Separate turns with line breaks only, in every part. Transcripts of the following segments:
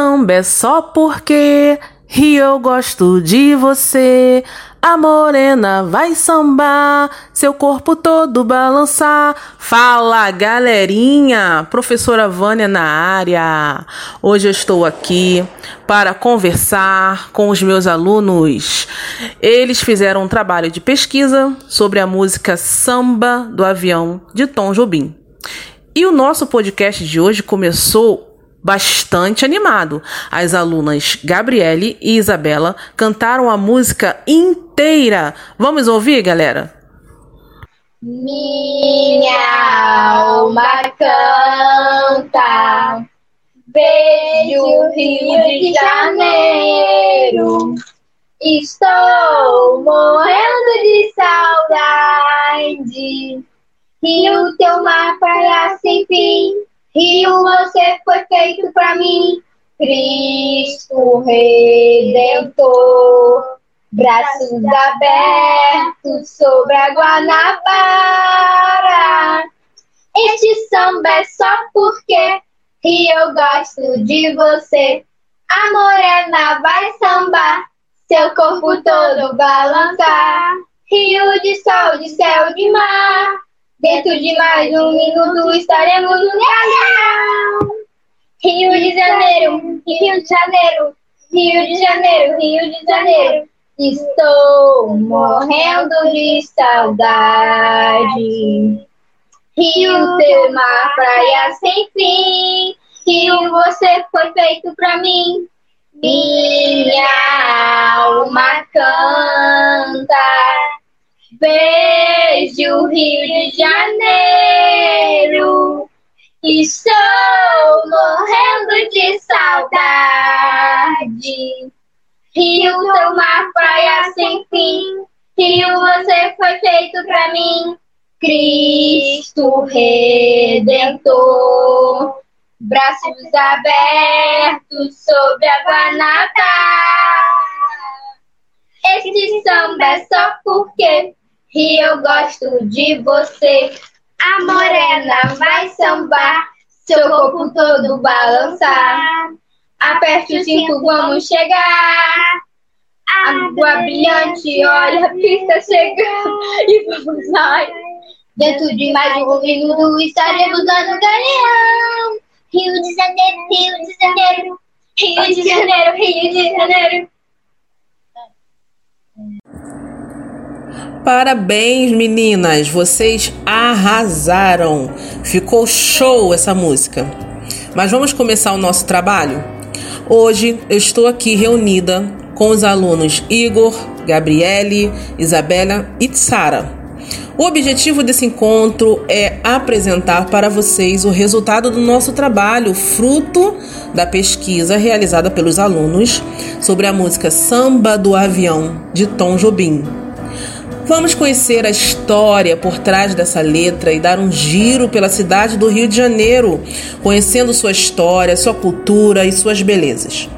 Samba é só porque e eu gosto de você. A morena vai sambar, seu corpo todo balançar. Fala galerinha, professora Vânia na área. Hoje eu estou aqui para conversar com os meus alunos. Eles fizeram um trabalho de pesquisa sobre a música Samba do Avião de Tom Jobim. E o nosso podcast de hoje começou bastante animado. As alunas Gabriele e Isabela cantaram a música inteira. Vamos ouvir, galera?
Minha alma canta, vejo o Rio de Janeiro. Estou morrendo de saudade. Rio, teu mar, praia sem fim você foi feito para mim, Cristo Redentor. Braços abertos sobre a Guanabara. Este samba é só porque Rio eu gosto de você. A morena vai sambar, seu corpo todo balançar. Rio de sol, de céu, de mar. Dentro de mais um minuto estaremos no Galhão. Rio de Janeiro, Rio de Janeiro, Rio de Janeiro, Rio de Janeiro. Estou morrendo de saudade. Rio, teu uma praia sem fim. Rio, você foi feito pra mim. Minha alma canta Vejo o Rio de Janeiro. Estou morrendo de saudade. Rio, uma praia sem fim. Rio, você foi feito pra mim. Cristo Redentor. Braços abertos sobre a Guanabara. Este samba é só porque e eu gosto de você. A morena vai sambar, seu corpo todo balançar. Aperte o cinto, vamos chegar. Água brilhante, olha a pista chegar. E vamos lá. Dentro de mais um minuto estaremos lá no Galeão. Rio de Janeiro, Rio de Janeiro. Rio de Janeiro, Rio de Janeiro.
Parabéns, meninas! Vocês arrasaram! Ficou show essa música. Mas vamos começar o nosso trabalho? Hoje eu estou aqui reunida com os alunos Igor, Gabriele, Isabela e Sara. O objetivo desse encontro é apresentar para vocês o resultado do nosso trabalho, fruto da pesquisa realizada pelos alunos sobre a música Samba do Avião de Tom Jobim. Vamos conhecer a história por trás dessa letra e dar um giro pela cidade do Rio de Janeiro, conhecendo sua história, sua cultura e suas belezas.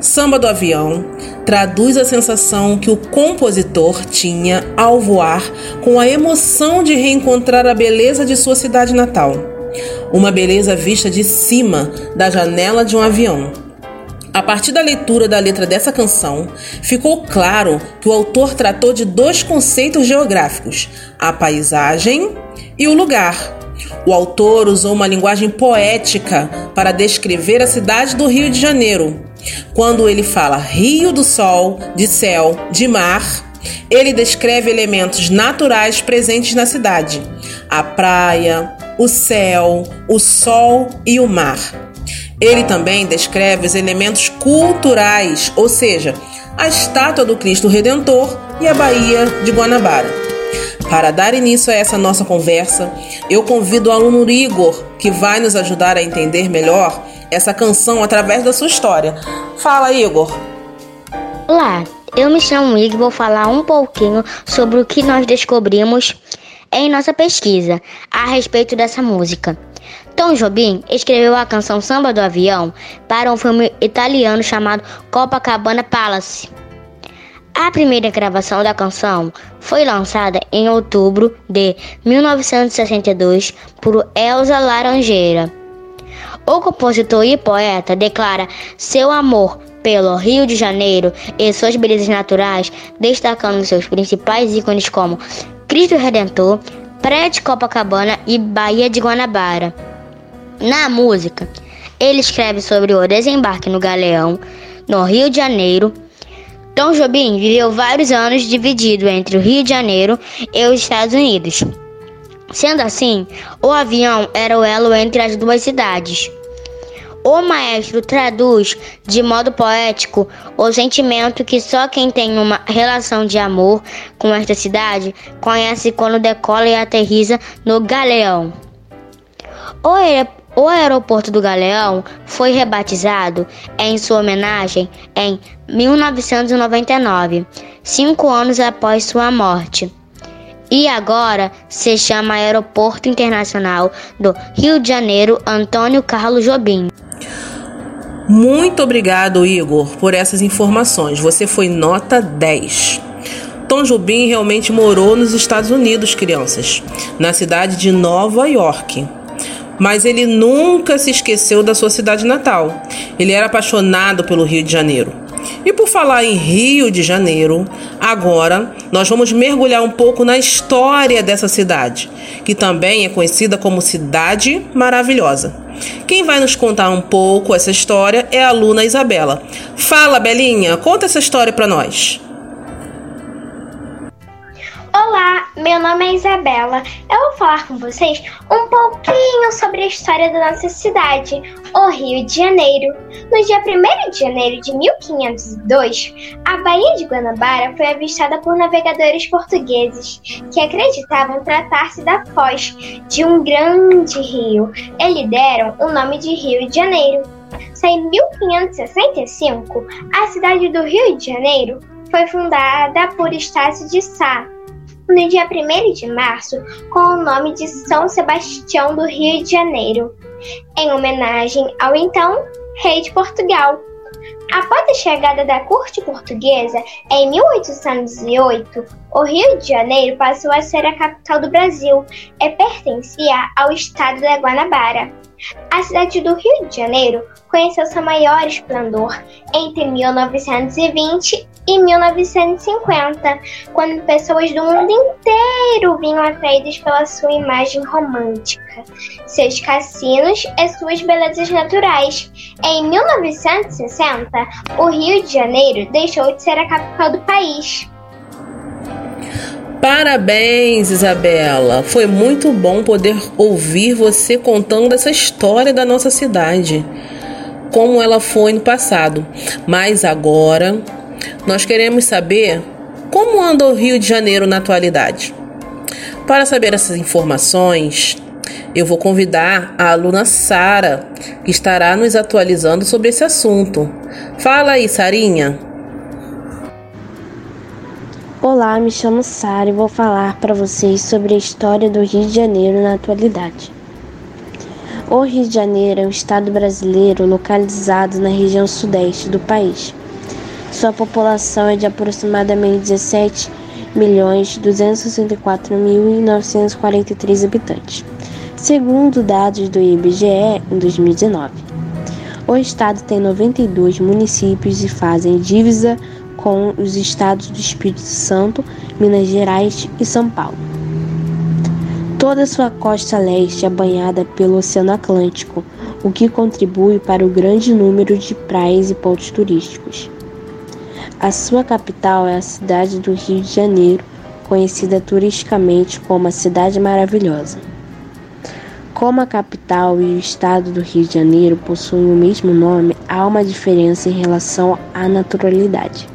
Samba do Avião traduz a sensação que o compositor tinha ao voar com a emoção de reencontrar a beleza de sua cidade natal. Uma beleza vista de cima da janela de um avião. A partir da leitura da letra dessa canção, ficou claro que o autor tratou de dois conceitos geográficos: a paisagem e o lugar. O autor usou uma linguagem poética para descrever a cidade do Rio de Janeiro. Quando ele fala Rio do Sol, de céu, de mar, ele descreve elementos naturais presentes na cidade: a praia, o céu, o sol e o mar. Ele também descreve os elementos culturais, ou seja, a estátua do Cristo Redentor e a Baía de Guanabara. Para dar início a essa nossa conversa, eu convido o aluno Igor, que vai nos ajudar a entender melhor essa canção através da sua história. Fala, Igor!
Olá, eu me chamo Igor e vou falar um pouquinho sobre o que nós descobrimos em nossa pesquisa a respeito dessa música. Tom Jobim escreveu a canção Samba do Avião para um filme italiano chamado Copacabana Palace. A primeira gravação da canção foi lançada em outubro de 1962 por Elsa Laranjeira. O compositor e poeta declara seu amor pelo Rio de Janeiro e suas belezas naturais, destacando seus principais ícones como Cristo Redentor, Praia de Copacabana e Baía de Guanabara. Na música, ele escreve sobre o desembarque no Galeão, no Rio de Janeiro. Tom Jobim viveu vários anos dividido entre o Rio de Janeiro e os Estados Unidos. Sendo assim, o avião era o elo entre as duas cidades. O maestro traduz de modo poético o sentimento que só quem tem uma relação de amor com esta cidade conhece quando decola e aterriza no galeão. O o aeroporto do Galeão foi rebatizado em sua homenagem em 1999, cinco anos após sua morte. E agora se chama Aeroporto Internacional do Rio de Janeiro Antônio Carlos Jobim.
Muito obrigado, Igor, por essas informações. Você foi nota 10. Tom Jobim realmente morou nos Estados Unidos, crianças, na cidade de Nova York mas ele nunca se esqueceu da sua cidade natal. Ele era apaixonado pelo Rio de Janeiro. E por falar em Rio de Janeiro, agora nós vamos mergulhar um pouco na história dessa cidade, que também é conhecida como Cidade Maravilhosa. Quem vai nos contar um pouco essa história é a aluna Isabela. Fala, Belinha, conta essa história para nós.
Olá, meu nome é Isabela. Eu vou falar com vocês um pouquinho sobre a história da nossa cidade, o Rio de Janeiro. No dia 1 de janeiro de 1502, a Baía de Guanabara foi avistada por navegadores portugueses que acreditavam tratar-se da foz de um grande rio. Eles deram o nome de Rio de Janeiro. Em 1565, a cidade do Rio de Janeiro foi fundada por Estácio de Sá, no dia 1 de março com o nome de São Sebastião do Rio de Janeiro, em homenagem ao então rei de Portugal. Após a chegada da corte portuguesa em 1808, o Rio de Janeiro passou a ser a capital do Brasil e pertencia ao estado da Guanabara. A cidade do Rio de Janeiro conheceu seu maior esplendor entre 1920 e 1950, quando pessoas do mundo inteiro vinham atraídas pela sua imagem romântica, seus cassinos e suas belezas naturais. Em 1960, o Rio de Janeiro deixou de ser a capital do país.
Parabéns, Isabela! Foi muito bom poder ouvir você contando essa história da nossa cidade, como ela foi no passado. Mas agora nós queremos saber como anda o Rio de Janeiro na atualidade. Para saber essas informações, eu vou convidar a aluna Sara, que estará nos atualizando sobre esse assunto. Fala aí, Sarinha.
Olá, me chamo Sara e vou falar para vocês sobre a história do Rio de Janeiro na atualidade. O Rio de Janeiro é um estado brasileiro localizado na região sudeste do país. Sua população é de aproximadamente 17 milhões 264.943 habitantes, segundo dados do IBGE em 2019. O estado tem 92 municípios e fazem divisa com os estados do Espírito Santo, Minas Gerais e São Paulo. Toda sua costa leste é banhada pelo Oceano Atlântico, o que contribui para o grande número de praias e pontos turísticos. A sua capital é a cidade do Rio de Janeiro, conhecida turisticamente como a Cidade Maravilhosa. Como a capital e o estado do Rio de Janeiro possuem o mesmo nome, há uma diferença em relação à naturalidade.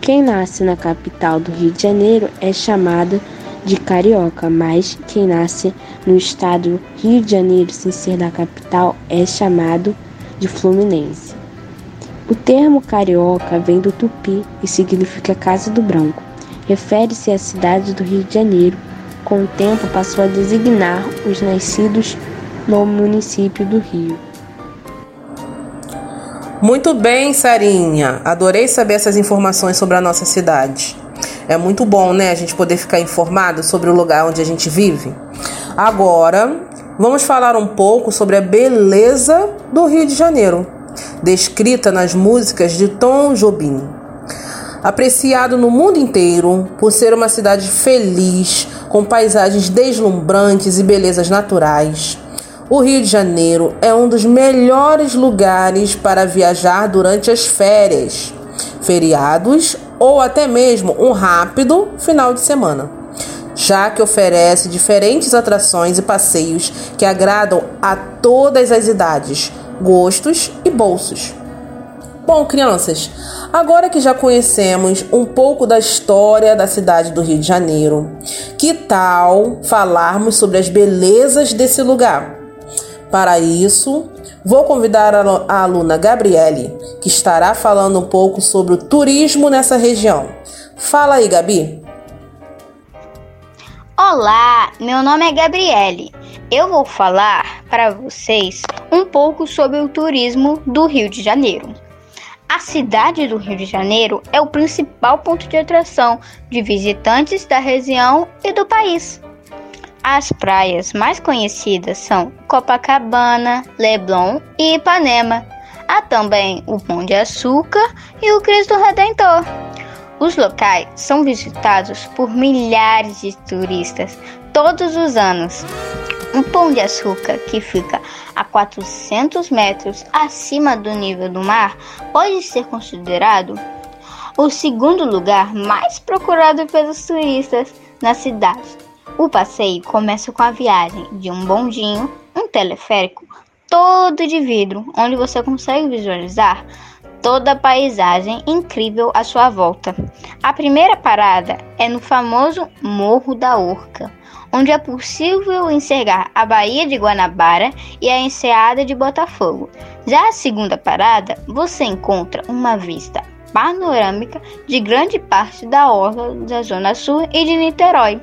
Quem nasce na capital do Rio de Janeiro é chamado de carioca, mas quem nasce no estado Rio de Janeiro sem ser da capital é chamado de fluminense. O termo carioca vem do tupi e significa Casa do Branco. Refere-se à cidade do Rio de Janeiro. Com o tempo passou a designar os nascidos no município do Rio.
Muito bem, Sarinha. Adorei saber essas informações sobre a nossa cidade. É muito bom, né, a gente poder ficar informado sobre o lugar onde a gente vive. Agora, vamos falar um pouco sobre a beleza do Rio de Janeiro, descrita nas músicas de Tom Jobim. Apreciado no mundo inteiro por ser uma cidade feliz, com paisagens deslumbrantes e belezas naturais. O Rio de Janeiro é um dos melhores lugares para viajar durante as férias, feriados ou até mesmo um rápido final de semana, já que oferece diferentes atrações e passeios que agradam a todas as idades, gostos e bolsos. Bom, crianças, agora que já conhecemos um pouco da história da cidade do Rio de Janeiro, que tal falarmos sobre as belezas desse lugar? Para isso, vou convidar a aluna Gabriele, que estará falando um pouco sobre o turismo nessa região. Fala aí, Gabi.
Olá, meu nome é Gabriele. Eu vou falar para vocês um pouco sobre o turismo do Rio de Janeiro. A cidade do Rio de Janeiro é o principal ponto de atração de visitantes da região e do país. As praias mais conhecidas são Copacabana, Leblon e Ipanema. Há também o Pão de Açúcar e o Cristo Redentor. Os locais são visitados por milhares de turistas todos os anos. O Pão de Açúcar, que fica a 400 metros acima do nível do mar, pode ser considerado o segundo lugar mais procurado pelos turistas na cidade. O passeio começa com a viagem de um bondinho, um teleférico todo de vidro, onde você consegue visualizar toda a paisagem incrível à sua volta. A primeira parada é no famoso Morro da Orca, onde é possível enxergar a Baía de Guanabara e a Enseada de Botafogo. Já a segunda parada, você encontra uma vista panorâmica de grande parte da orla da Zona Sul e de Niterói.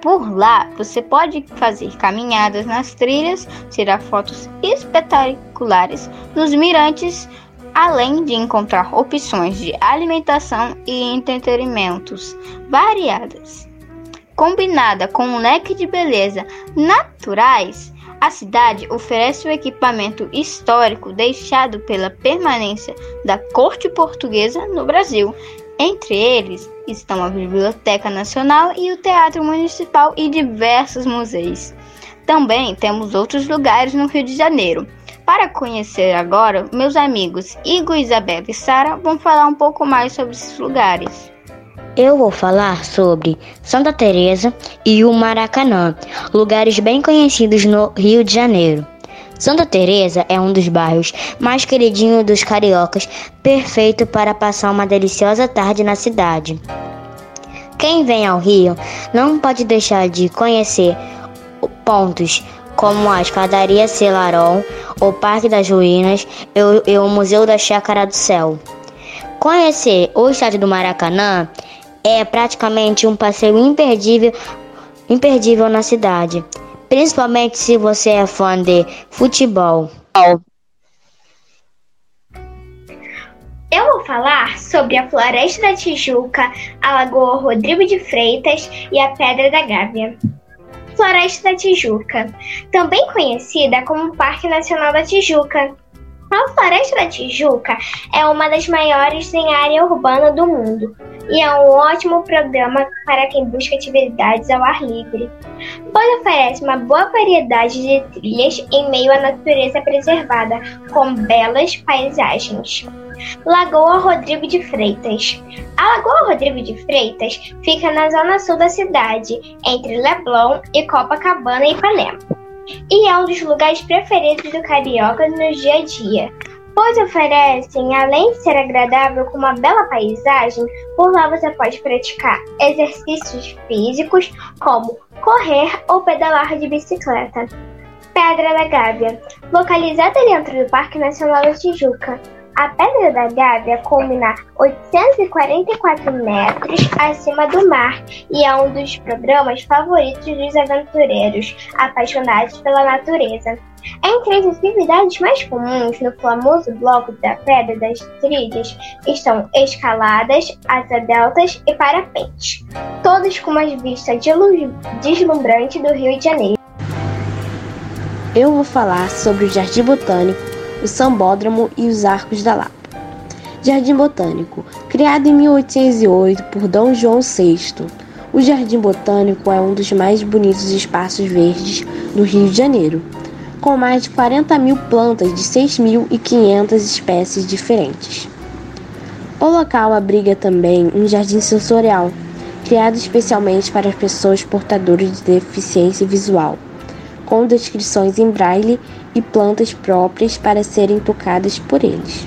Por lá, você pode fazer caminhadas nas trilhas, tirar fotos espetaculares nos mirantes, além de encontrar opções de alimentação e entretenimentos variadas. Combinada com um leque de beleza naturais, a cidade oferece o equipamento histórico deixado pela permanência da corte portuguesa no Brasil entre eles estão a Biblioteca Nacional e o Teatro Municipal e diversos museus. Também temos outros lugares no Rio de Janeiro. Para conhecer agora, meus amigos Igor, Isabela e Sara vão falar um pouco mais sobre esses lugares.
Eu vou falar sobre Santa Teresa e o Maracanã, lugares bem conhecidos no Rio de Janeiro. Santa Teresa é um dos bairros mais queridinhos dos cariocas, perfeito para passar uma deliciosa tarde na cidade. Quem vem ao Rio não pode deixar de conhecer pontos como a Escadaria Celaron, o Parque das Ruínas e, e o Museu da Chácara do Céu. Conhecer o estádio do Maracanã é praticamente um passeio imperdível, imperdível na cidade principalmente se você é fã de futebol.
Eu vou falar sobre a Floresta da Tijuca, a Lagoa Rodrigo de Freitas e a Pedra da Gávea. Floresta da Tijuca, também conhecida como Parque Nacional da Tijuca. A Floresta da Tijuca é uma das maiores em área urbana do mundo e é um ótimo programa para quem busca atividades ao ar livre, pois oferece uma boa variedade de trilhas em meio à natureza preservada, com belas paisagens. Lagoa Rodrigo de Freitas. A Lagoa Rodrigo de Freitas fica na zona sul da cidade, entre Leblon e Copacabana e Ipanema. E é um dos lugares preferidos do carioca no dia a dia, pois oferecem, além de ser agradável com uma bela paisagem, por lá você pode praticar exercícios físicos como correr ou pedalar de bicicleta. Pedra da Gávea, localizada dentro do Parque Nacional da Tijuca, a Pedra da Gávea culmina 844 metros acima do mar e é um dos programas favoritos dos aventureiros apaixonados pela natureza. Entre as atividades mais comuns no famoso bloco da Pedra das Trilhas estão escaladas, asa deltas e parapente, todos com uma vista deslumbrante do Rio de Janeiro.
eu vou falar sobre o Jardim Botânico, o Sambódromo e os Arcos da Lapa. Jardim Botânico, criado em 1808 por Dom João VI. O Jardim Botânico é um dos mais bonitos espaços verdes do Rio de Janeiro, com mais de 40 mil plantas de 6.500 espécies diferentes. O local abriga também um jardim sensorial, criado especialmente para pessoas portadoras de deficiência visual, com descrições em braille e plantas próprias para serem tocadas por eles.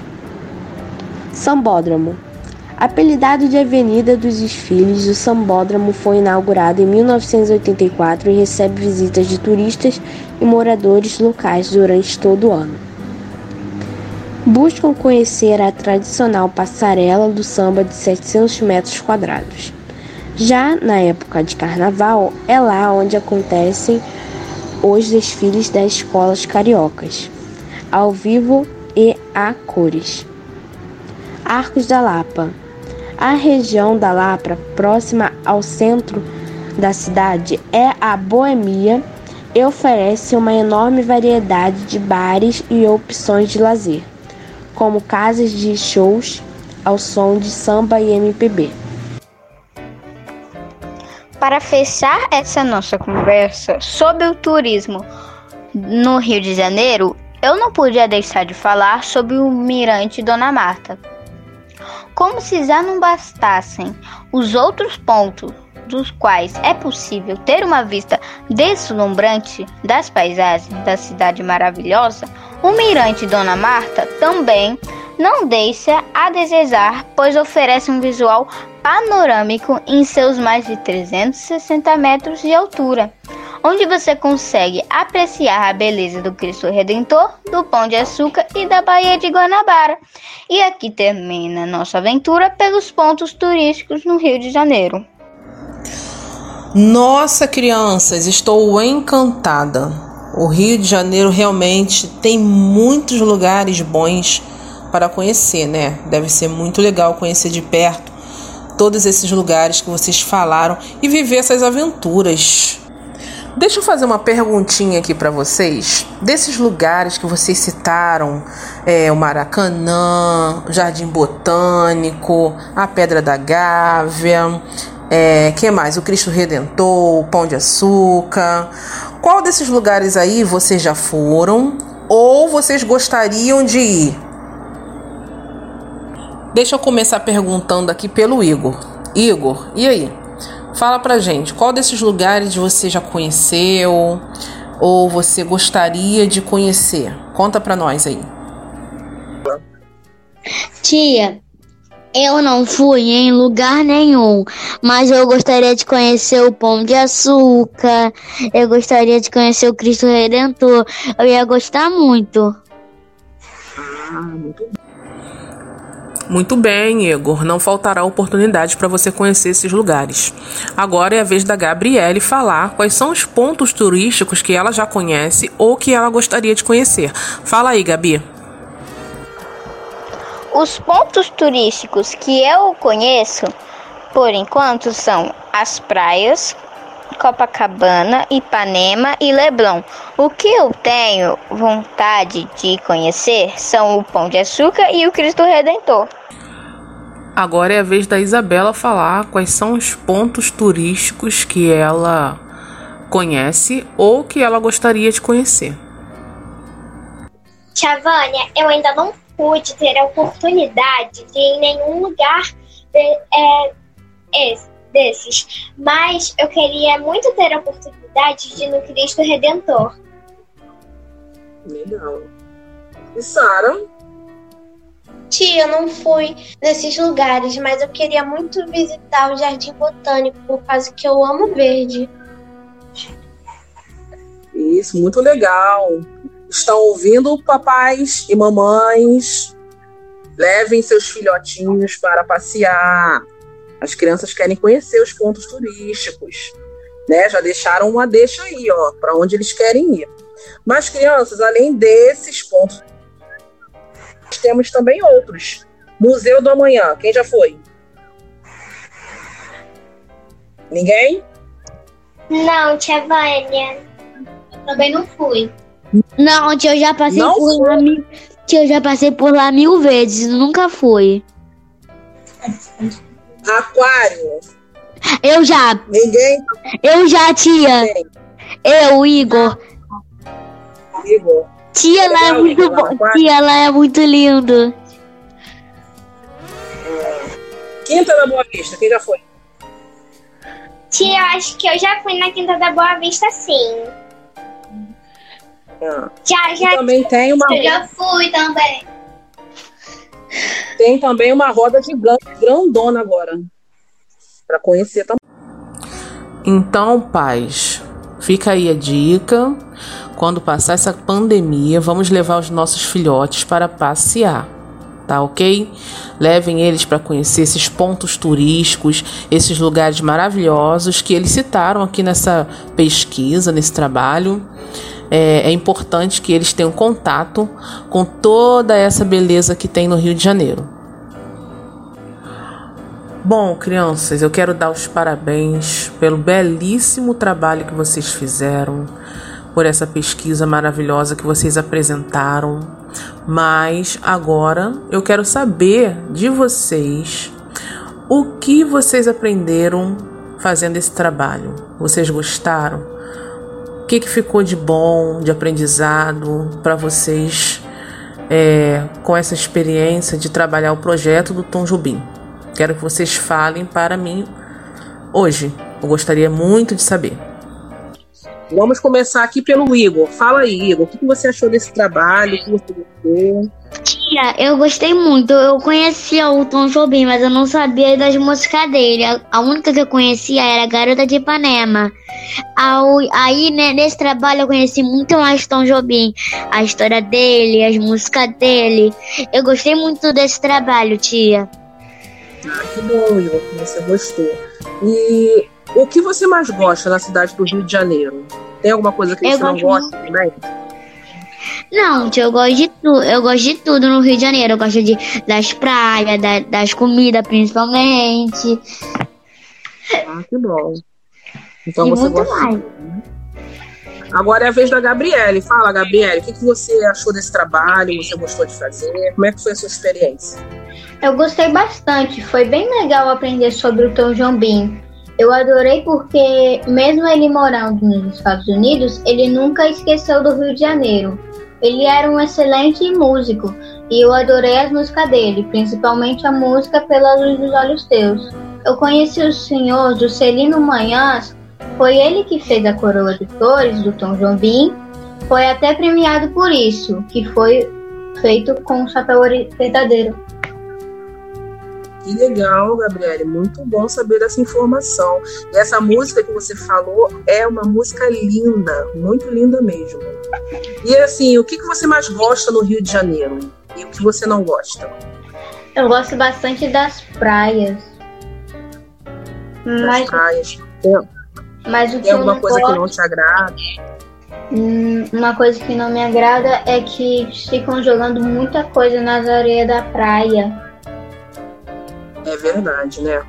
Sambódromo Apelidado de Avenida dos Desfiles, o Sambódromo foi inaugurado em 1984 e recebe visitas de turistas e moradores locais durante todo o ano. Buscam conhecer a tradicional passarela do samba de 700 metros quadrados. Já na época de carnaval, é lá onde acontecem os desfiles das escolas cariocas, ao vivo e a cores. Arcos da Lapa. A região da Lapa, próxima ao centro da cidade, é a boemia e oferece uma enorme variedade de bares e opções de lazer, como casas de shows ao som de samba e MPB.
Para fechar essa nossa conversa sobre o turismo no Rio de Janeiro, eu não podia deixar de falar sobre o Mirante Dona Marta. Como se já não bastassem os outros pontos dos quais é possível ter uma vista deslumbrante das paisagens da cidade maravilhosa, o Mirante Dona Marta também não deixa a desejar, pois oferece um visual panorâmico em seus mais de 360 metros de altura, onde você consegue apreciar a beleza do Cristo Redentor, do Pão de Açúcar e da Baía de Guanabara. E aqui termina nossa aventura pelos pontos turísticos no Rio de Janeiro.
Nossa, crianças, estou encantada. O Rio de Janeiro realmente tem muitos lugares bons para conhecer, né? Deve ser muito legal conhecer de perto todos esses lugares que vocês falaram e viver essas aventuras. Deixa eu fazer uma perguntinha aqui para vocês. Desses lugares que vocês citaram, é, o Maracanã, o Jardim Botânico, a Pedra da Gávea, é, que mais? O Cristo Redentor, o Pão de Açúcar. Qual desses lugares aí vocês já foram ou vocês gostariam de ir? Deixa eu começar perguntando aqui pelo Igor. Igor, e aí? Fala pra gente, qual desses lugares você já conheceu ou você gostaria de conhecer? Conta pra nós aí.
Tia, eu não fui em lugar nenhum, mas eu gostaria de conhecer o Pão de Açúcar, eu gostaria de conhecer o Cristo Redentor, eu ia gostar muito.
Ah, muito bom. Muito bem, Igor. Não faltará oportunidade para você conhecer esses lugares. Agora é a vez da Gabriele falar quais são os pontos turísticos que ela já conhece ou que ela gostaria de conhecer. Fala aí, Gabi.
Os pontos turísticos que eu conheço, por enquanto, são as praias, Copacabana, Ipanema e Leblon. O que eu tenho vontade de conhecer são o Pão de Açúcar e o Cristo Redentor.
Agora é a vez da Isabela falar quais são os pontos turísticos que ela conhece ou que ela gostaria de conhecer.
Tia Vânia, eu ainda não pude ter a oportunidade de ir em nenhum lugar de, é, esse, desses, mas eu queria muito ter a oportunidade de ir no Cristo Redentor.
Legal. E Sara?
Tia, eu não fui nesses lugares, mas eu queria muito visitar o Jardim Botânico, por causa que eu amo verde.
Isso, muito legal. Estão ouvindo, papais e mamães? Levem seus filhotinhos para passear. As crianças querem conhecer os pontos turísticos, né? Já deixaram uma deixa aí, ó, para onde eles querem ir. Mas crianças, além desses pontos, temos também outros. Museu do Amanhã, quem já foi? Ninguém?
Não, tia Vânia. Eu também não fui.
Não, tia, eu já passei
Não
por
foi?
lá mil. Tia, eu já passei por lá mil vezes, nunca fui.
Aquário.
Eu já,
Ninguém
eu já, tia. Eu, Igor.
Igor.
Tia, lá é muito
aquário.
Tia, lá é muito lindo.
Quinta da Boa Vista, quem já foi?
Tia, eu acho que eu já fui na Quinta da Boa Vista, sim.
Ah,
Já, já.
também tem uma,
Eu já fui também.
Tem também uma roda gigante, grandona agora. Pra conhecer também. Então, pais, fica aí a dica. Quando passar essa pandemia, vamos levar os nossos filhotes para passear. Tá ok? Levem eles para conhecer esses pontos turísticos, esses lugares maravilhosos que eles citaram aqui nessa pesquisa, nesse trabalho. É, é importante que eles tenham contato com toda essa beleza que tem no Rio de Janeiro. Bom, crianças, eu quero dar os parabéns pelo belíssimo trabalho que vocês fizeram, por essa pesquisa maravilhosa que vocês apresentaram. Mas agora eu quero saber de vocês o que vocês aprenderam fazendo esse trabalho. Vocês gostaram? Que, que ficou de bom, de aprendizado para vocês é, com essa experiência de trabalhar o projeto do Tom Jobim? Quero que vocês falem para mim hoje. Eu gostaria muito de saber. Vamos começar aqui pelo Igor. Fala aí, Igor, o que você achou desse trabalho? O que você gostou?
Tia, eu gostei muito. Eu conhecia o Tom Jobim, mas eu não sabia das músicas dele. A, única que eu conhecia era Garota de Ipanema. Aí, né, nesse trabalho, eu conheci muito mais Tom Jobim. A história dele, as músicas dele. Eu gostei muito desse trabalho, tia.
Ah, que bom, Igor, que você gostou. E o que você mais gosta na cidade do Rio de Janeiro? Tem alguma coisa que
Eu
você não gosta também?
Não, tia, eu gosto de tudo. Eu gosto de tudo no Rio de Janeiro. Eu gosto de, das praias, da- das comidas, principalmente.
Ah, que bom. Então
e
você
muito
gosta.
mais.
Agora é a vez da Gabriele. Fala, Gabriele, o que, que você achou desse trabalho? Você gostou de fazer? Como é que foi a sua experiência?
Eu gostei bastante, foi bem legal aprender sobre o Tom Jobim. Eu adorei porque, mesmo ele morando nos Estados Unidos, ele nunca esqueceu do Rio de Janeiro. Ele era um excelente músico e eu adorei as músicas dele, principalmente a música Pela Luz dos Olhos Teus. Eu conheci o senhor Juscelino Manhãs, foi ele que fez a coroa de flores do Tom Jobim, foi até premiado por isso, que foi feito com o chapéu verdadeiro.
Que legal, Gabriele. Muito bom saber dessa informação. E essa música que você falou é uma música linda, muito linda mesmo. E assim, o que, que você mais gosta no Rio de Janeiro? E o que você não gosta?
Eu gosto bastante das praias.
Das
Mas,
praias. Tem,
mas o que
tem alguma coisa que
gosto,
não te agrada?
Hum, uma coisa que não me agrada é que ficam jogando muita coisa nas areias da praia.
É verdade, né?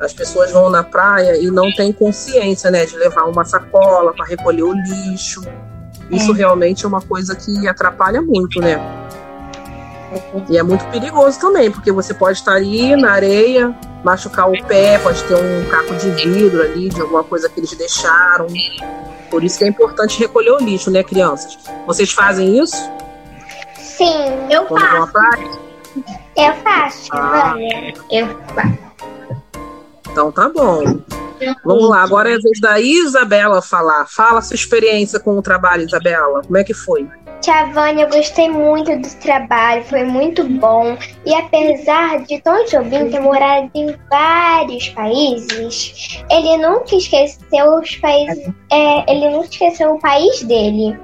As pessoas vão na praia e não têm consciência, né, de levar uma sacola para recolher o lixo. Isso
É.
realmente é uma coisa que atrapalha muito, né? E é muito perigoso também, porque você pode estar ali na areia, machucar o pé, pode ter um caco de vidro ali, de alguma coisa que eles deixaram. Por isso que é importante recolher o lixo, né, crianças? Vocês fazem isso
Sim, eu
quando
faço. Eu faço,
Ah.
Eu
Então tá bom. Vamos lá, agora é a vez da Isabela falar. Fala a sua experiência com o trabalho, Isabela. Como é que foi?
Tia Vânia, eu gostei muito do trabalho, foi muito bom. E apesar de Tom Jobim ter morado em vários países, ele nunca esqueceu os países. é, ele nunca esqueceu o país dele.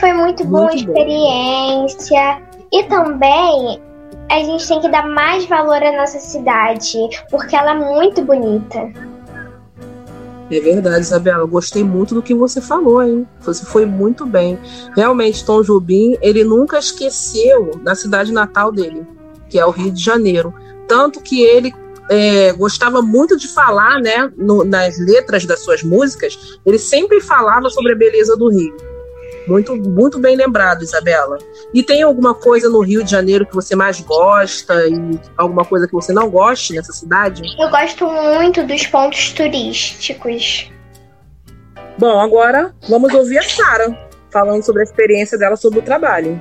Foi muito, boa a
Muito bom.
E também a gente tem que dar mais valor à nossa cidade, porque ela é muito bonita.
É verdade, Isabela. Gostei muito do que você falou, hein? Você foi muito bem. Realmente, Tom Jobim, ele nunca esqueceu da cidade natal dele, que é o Rio de Janeiro. Tanto que ele é, gostava muito de falar, né, no- nas letras das suas músicas, ele sempre falava sobre a beleza do Rio. Muito, muito bem lembrado, Isabela. E tem alguma coisa no Rio de Janeiro que você mais gosta e alguma coisa que você não goste nessa cidade?
Eu gosto muito dos pontos turísticos.
Bom, agora vamos ouvir a Sara falando sobre a experiência dela sobre o trabalho.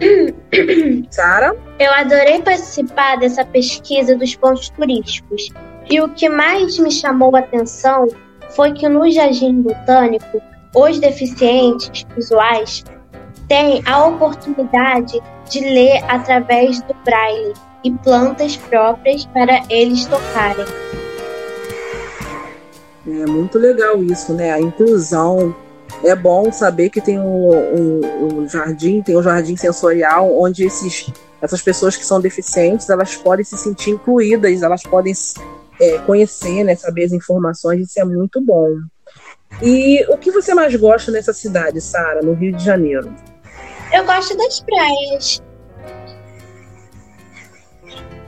Sara?
Eu adorei participar dessa pesquisa dos pontos turísticos. E o que mais me chamou a atenção foi que no Jardim Botânico, os deficientes visuais têm a oportunidade de ler através do braille e plantas próprias para eles tocarem.
É muito legal isso, né? A inclusão. É bom saber que tem um, um, um jardim, tem um jardim sensorial onde esses, essas pessoas que são deficientes elas podem se sentir incluídas, elas podem é, conhecer, né, saber as informações, isso é muito bom. E o que você mais gosta nessa cidade, Sara, no Rio de Janeiro?
Eu gosto das praias.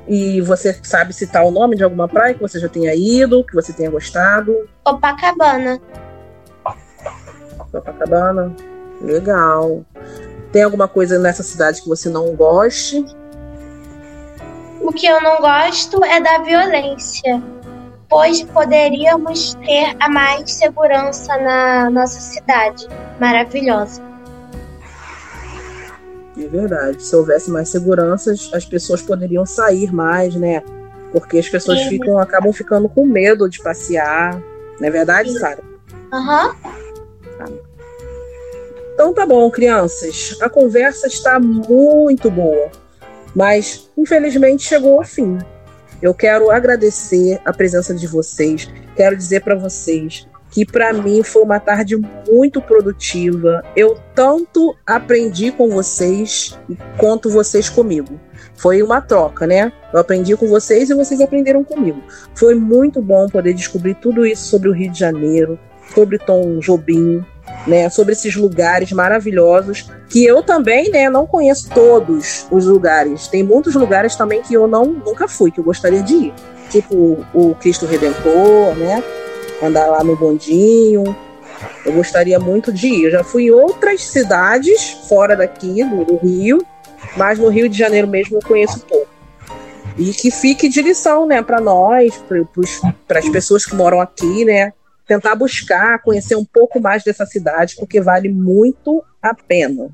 E você sabe citar o nome de alguma praia que você já tenha ido, que você tenha gostado?
Copacabana.
Copacabana. Legal. Tem alguma coisa nessa cidade que você não goste?
O que eu não gosto é da violência, pois poderíamos ter a mais segurança na nossa cidade maravilhosa.
É verdade. Se houvesse mais segurança, as pessoas poderiam sair mais, né? Porque as pessoas Sim. ficam, acabam ficando com medo de passear. Não é verdade, Sara?
Aham.
Uhum. Então tá bom, crianças. A conversa está muito boa, mas infelizmente chegou ao fim. Eu quero agradecer a presença de vocês. Quero dizer para vocês que para mim foi uma tarde muito produtiva. Eu tanto aprendi com vocês quanto vocês comigo. Foi uma troca, né? Eu aprendi com vocês e vocês aprenderam comigo. Foi muito bom poder descobrir tudo isso sobre o Rio de Janeiro, sobre Tom Jobim, né, sobre esses lugares maravilhosos que eu também, né, não conheço todos os lugares. Tem muitos lugares também que eu não nunca fui, que eu gostaria de ir, tipo o Cristo Redentor, né, andar lá no bondinho. Eu gostaria muito de ir. Eu já fui em outras cidades fora daqui do, do Rio, mas no Rio de Janeiro mesmo eu conheço pouco. E que fique de lição, né, para nós, para as pessoas que moram aqui, né, tentar buscar, conhecer um pouco mais dessa cidade, porque vale muito a pena.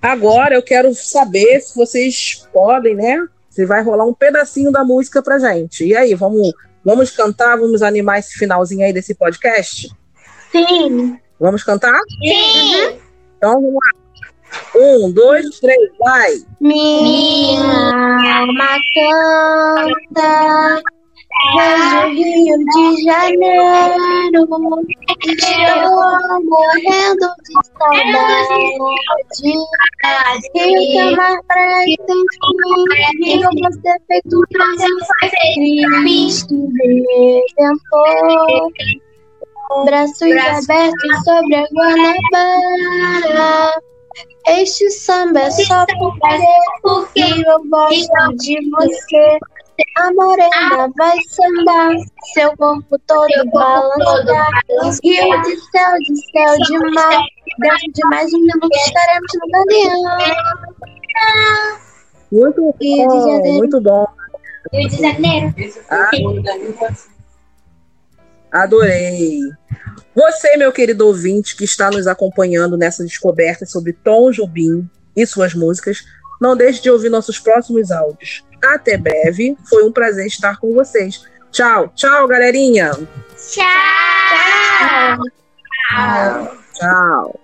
Agora eu quero saber se vocês podem, né? Se vai rolar um pedacinho da música pra gente. E aí, vamos, vamos cantar, vamos animar esse finalzinho aí desse podcast?
Sim.
Vamos cantar?
Sim.
Então vamos lá. Um, dois, três, vai!
Minha alma canta Vejo Rio de Janeiro, estou morrendo de saudade. Rio tem mais tem fim, Rio você feito Cristo Redentor. Braços abertos sobre a Guanabara. Este samba é só porque, porque eu gosto de você. A morena vai sambar, seu corpo todo balançar. Rio de céu, de céu, de mar. Dentro de mais um minuto estaremos no Galeão.
Muito bom,
Rio de Janeiro.
muito bom.
Rio de Janeiro.
Ah, adorei. Você, meu querido ouvinte, que está nos acompanhando nessa descoberta sobre Tom Jobim e suas músicas, não deixe de ouvir nossos próximos áudios. Até breve. Foi um prazer estar com vocês. Tchau, tchau, galerinha. Tchau. Tchau.
Tchau.
tchau.